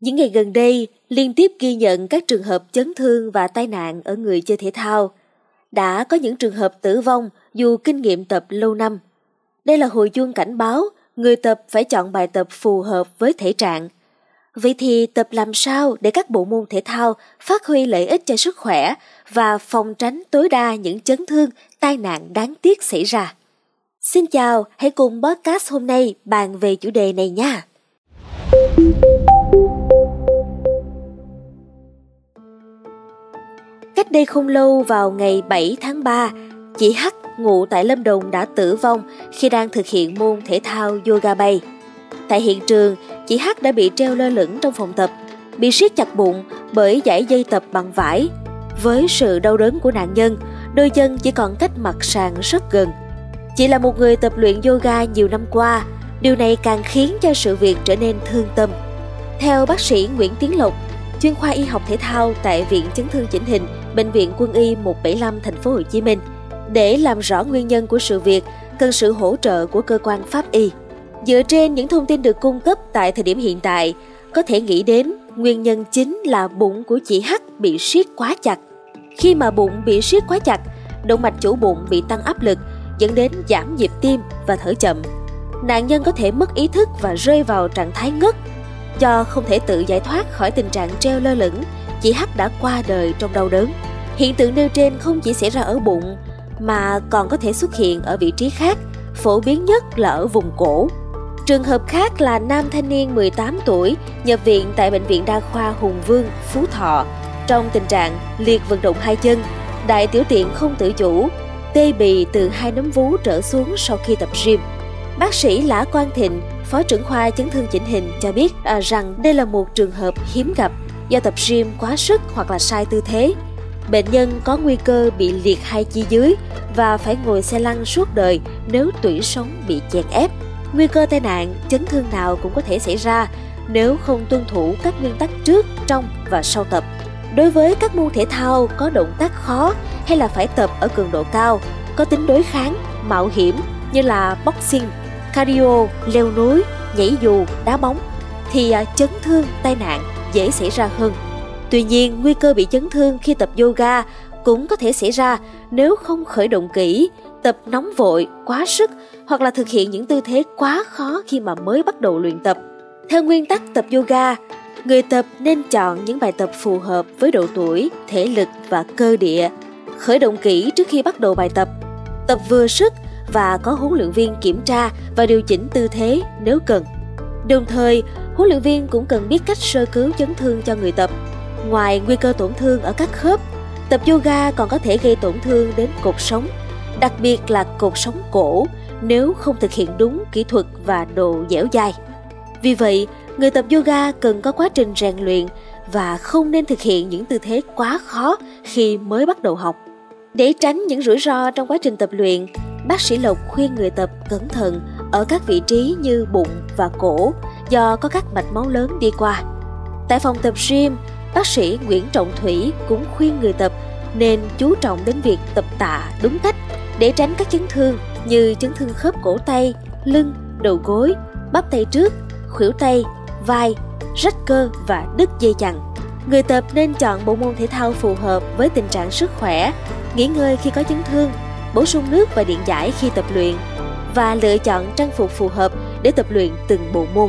Những ngày gần đây, liên tiếp ghi nhận các trường hợp chấn thương và tai nạn ở người chơi thể thao. Đã có những trường hợp tử vong dù kinh nghiệm tập lâu năm. Đây là hồi chuông cảnh báo người tập phải chọn bài tập phù hợp với thể trạng. Vậy thì tập làm sao để các bộ môn thể thao phát huy lợi ích cho sức khỏe và phòng tránh tối đa những chấn thương, tai nạn đáng tiếc xảy ra? Xin chào, hãy cùng podcast hôm nay bàn về chủ đề này nha. Cách đây không lâu vào ngày 7 tháng 3, chị H ngụ tại Lâm Đồng đã tử vong khi đang thực hiện môn thể thao yoga bay. Tại hiện trường, chị H đã bị treo lơ lửng trong phòng tập, bị siết chặt bụng bởi dải dây tập bằng vải. Với sự đau đớn của nạn nhân, đôi chân chỉ còn cách mặt sàn rất gần. Chị là một người tập luyện yoga nhiều năm qua, điều này càng khiến cho sự việc trở nên thương tâm. Theo bác sĩ Nguyễn Tiến Lộc, chuyên khoa y học thể thao tại Viện Chấn thương chỉnh hình, Bệnh viện Quân y 175 thành phố Hồ Chí Minh, để làm rõ nguyên nhân của sự việc, cần sự hỗ trợ của cơ quan pháp y. Dựa trên những thông tin được cung cấp tại thời điểm hiện tại, có thể nghĩ đến nguyên nhân chính là bụng của chị H bị siết quá chặt. Khi mà bụng bị siết quá chặt, động mạch chủ bụng bị tăng áp lực dẫn đến giảm nhịp tim và thở chậm. Nạn nhân có thể mất ý thức và rơi vào trạng thái ngất. Do không thể tự giải thoát khỏi tình trạng treo lơ lửng, chị H đã qua đời trong đau đớn. Hiện tượng nêu trên không chỉ xảy ra ở bụng mà còn có thể xuất hiện ở vị trí khác, phổ biến nhất là ở vùng cổ. Trường hợp khác là nam thanh niên 18 tuổi nhập viện tại Bệnh viện Đa khoa Hùng Vương, Phú Thọ trong tình trạng liệt vận động hai chân, đại tiểu tiện không tự chủ, tê bì từ hai nấm vú trở xuống sau khi tập gym. Bác sĩ Lã Quang Thịnh, Phó trưởng khoa chấn thương chỉnh hình cho biết à, rằng đây là một trường hợp hiếm gặp do tập gym quá sức hoặc là sai tư thế. Bệnh nhân có nguy cơ bị liệt hai chi dưới và phải ngồi xe lăn suốt đời nếu tủy sống bị chèn ép. Nguy cơ tai nạn, chấn thương nào cũng có thể xảy ra nếu không tuân thủ các nguyên tắc trước, trong và sau tập. Đối với các môn thể thao có động tác khó hay là phải tập ở cường độ cao, có tính đối kháng, mạo hiểm như là boxing, cardio, leo núi, nhảy dù, đá bóng thì à, chấn thương, tai nạn dễ xảy ra hơn. Tuy nhiên, nguy cơ bị chấn thương khi tập yoga cũng có thể xảy ra nếu không khởi động kỹ, tập nóng vội, quá sức hoặc là thực hiện những tư thế quá khó khi mà mới bắt đầu luyện tập. Theo nguyên tắc tập yoga, người tập nên chọn những bài tập phù hợp với độ tuổi, thể lực và cơ địa. Khởi động kỹ trước khi bắt đầu bài tập. Tập vừa sức và có huấn luyện viên kiểm tra và điều chỉnh tư thế nếu cần. Đồng thời, huấn luyện viên cũng cần biết cách sơ cứu chấn thương cho người tập. Ngoài nguy cơ tổn thương ở các khớp, tập yoga còn có thể gây tổn thương đến cột sống, đặc biệt là cột sống cổ nếu không thực hiện đúng kỹ thuật và độ dẻo dai. Vì vậy, người tập yoga cần có quá trình rèn luyện và không nên thực hiện những tư thế quá khó khi mới bắt đầu học. Để tránh những rủi ro trong quá trình tập luyện, bác sĩ Lộc khuyên người tập cẩn thận ở các vị trí như bụng và cổ do có các mạch máu lớn đi qua. Tại phòng tập gym, bác sĩ Nguyễn Trọng Thủy cũng khuyên người tập nên chú trọng đến việc tập tạ đúng cách để tránh các chấn thương như chấn thương khớp cổ tay, lưng, đầu gối, bắp tay trước, khuỷu tay, vai, rách cơ và đứt dây chằng. Người tập nên chọn bộ môn thể thao phù hợp với tình trạng sức khỏe, nghỉ ngơi khi có chấn thương, bổ sung nước và điện giải khi tập luyện và lựa chọn trang phục phù hợp để tập luyện từng bộ môn.